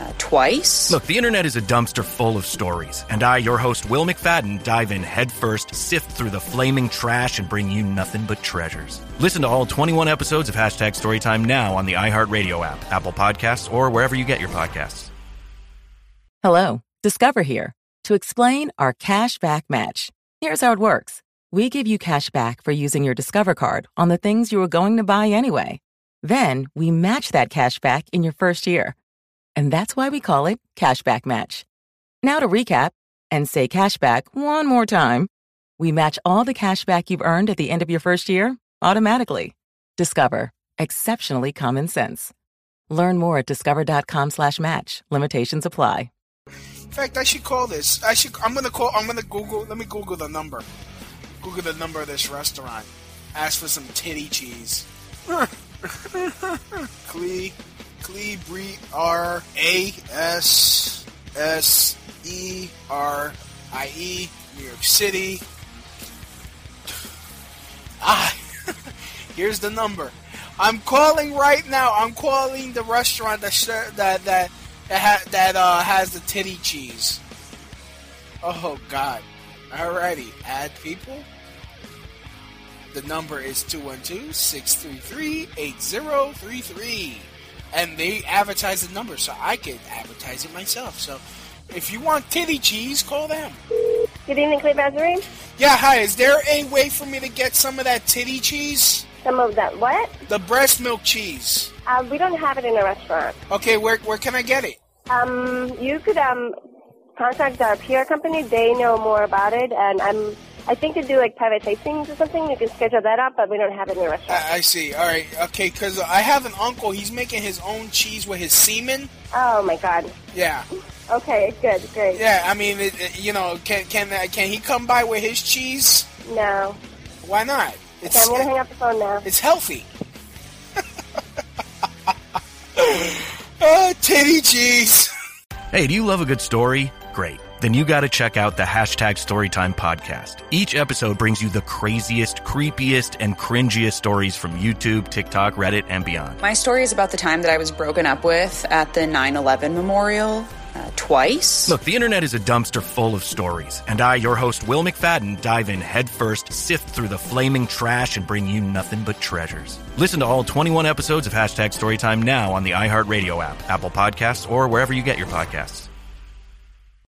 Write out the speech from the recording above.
uh, twice. Look, the internet is a dumpster full of stories, and I, your host, Will McFadden, dive in headfirst, sift through the flaming trash, and bring you nothing but treasures. Listen to all 21 episodes of Hashtag Storytime now on the iHeartRadio app, Apple Podcasts, or wherever you get your podcasts. Hello, Discover here to explain our cash back match. Here's how it works we give you cash back for using your Discover card on the things you were going to buy anyway. Then we match that cash back in your first year. And that's why we call it Cashback Match. Now to recap and say cashback one more time. We match all the cashback you've earned at the end of your first year automatically. Discover. Exceptionally common sense. Learn more at discover.com slash match. Limitations apply. In fact, I should call this. I should. I'm gonna call. I'm gonna Google. Let me Google the number. Google the number of this restaurant. Ask for some titty cheese. Cle, Cle, R, A, S, S, E, R, I, E, New York City. Ah, here's the number. I'm calling right now. I'm calling the restaurant that that that that, ha- that uh, has the titty cheese. Oh God! Alrighty, add people. The number is 212-633-8033. And they advertise the number, so I could advertise it myself. So if you want titty cheese, call them. Good evening, Klee Brasserie. Yeah, hi. Is there a way for me to get some of that titty cheese? Some of that what? The breast milk cheese. Uh, we don't have it in the restaurant. Okay, where where can I get it? Um, you could um contact our PR company. They know more about it, and I'm I think to do like private tastings or something. You can schedule that up, but we don't have it in the restaurant. I, I see. All right. Okay, because I have an uncle. He's making his own cheese with his semen. Oh my God. Yeah. Okay, it's good, great. Yeah. I mean, it, it- you know, can can uh, can he come by with his cheese? No. Why not? Okay, I'm gonna hang up the phone now. It's healthy. oh, titty cheese. Hey, do you love a good story? Great. Then you got to check out the hashtag Storytime podcast. Each episode brings you the craziest, creepiest, and cringiest stories from YouTube, TikTok, Reddit, and beyond. My story is about the time that I was broken up with at the 9 11 memorial uh, twice. Look, the internet is a dumpster full of stories, and I, your host, Will McFadden, dive in headfirst, sift through the flaming trash, and bring you nothing but treasures. Listen to all 21 episodes of Hashtag Storytime now on the iHeartRadio app, Apple Podcasts, or wherever you get your podcasts.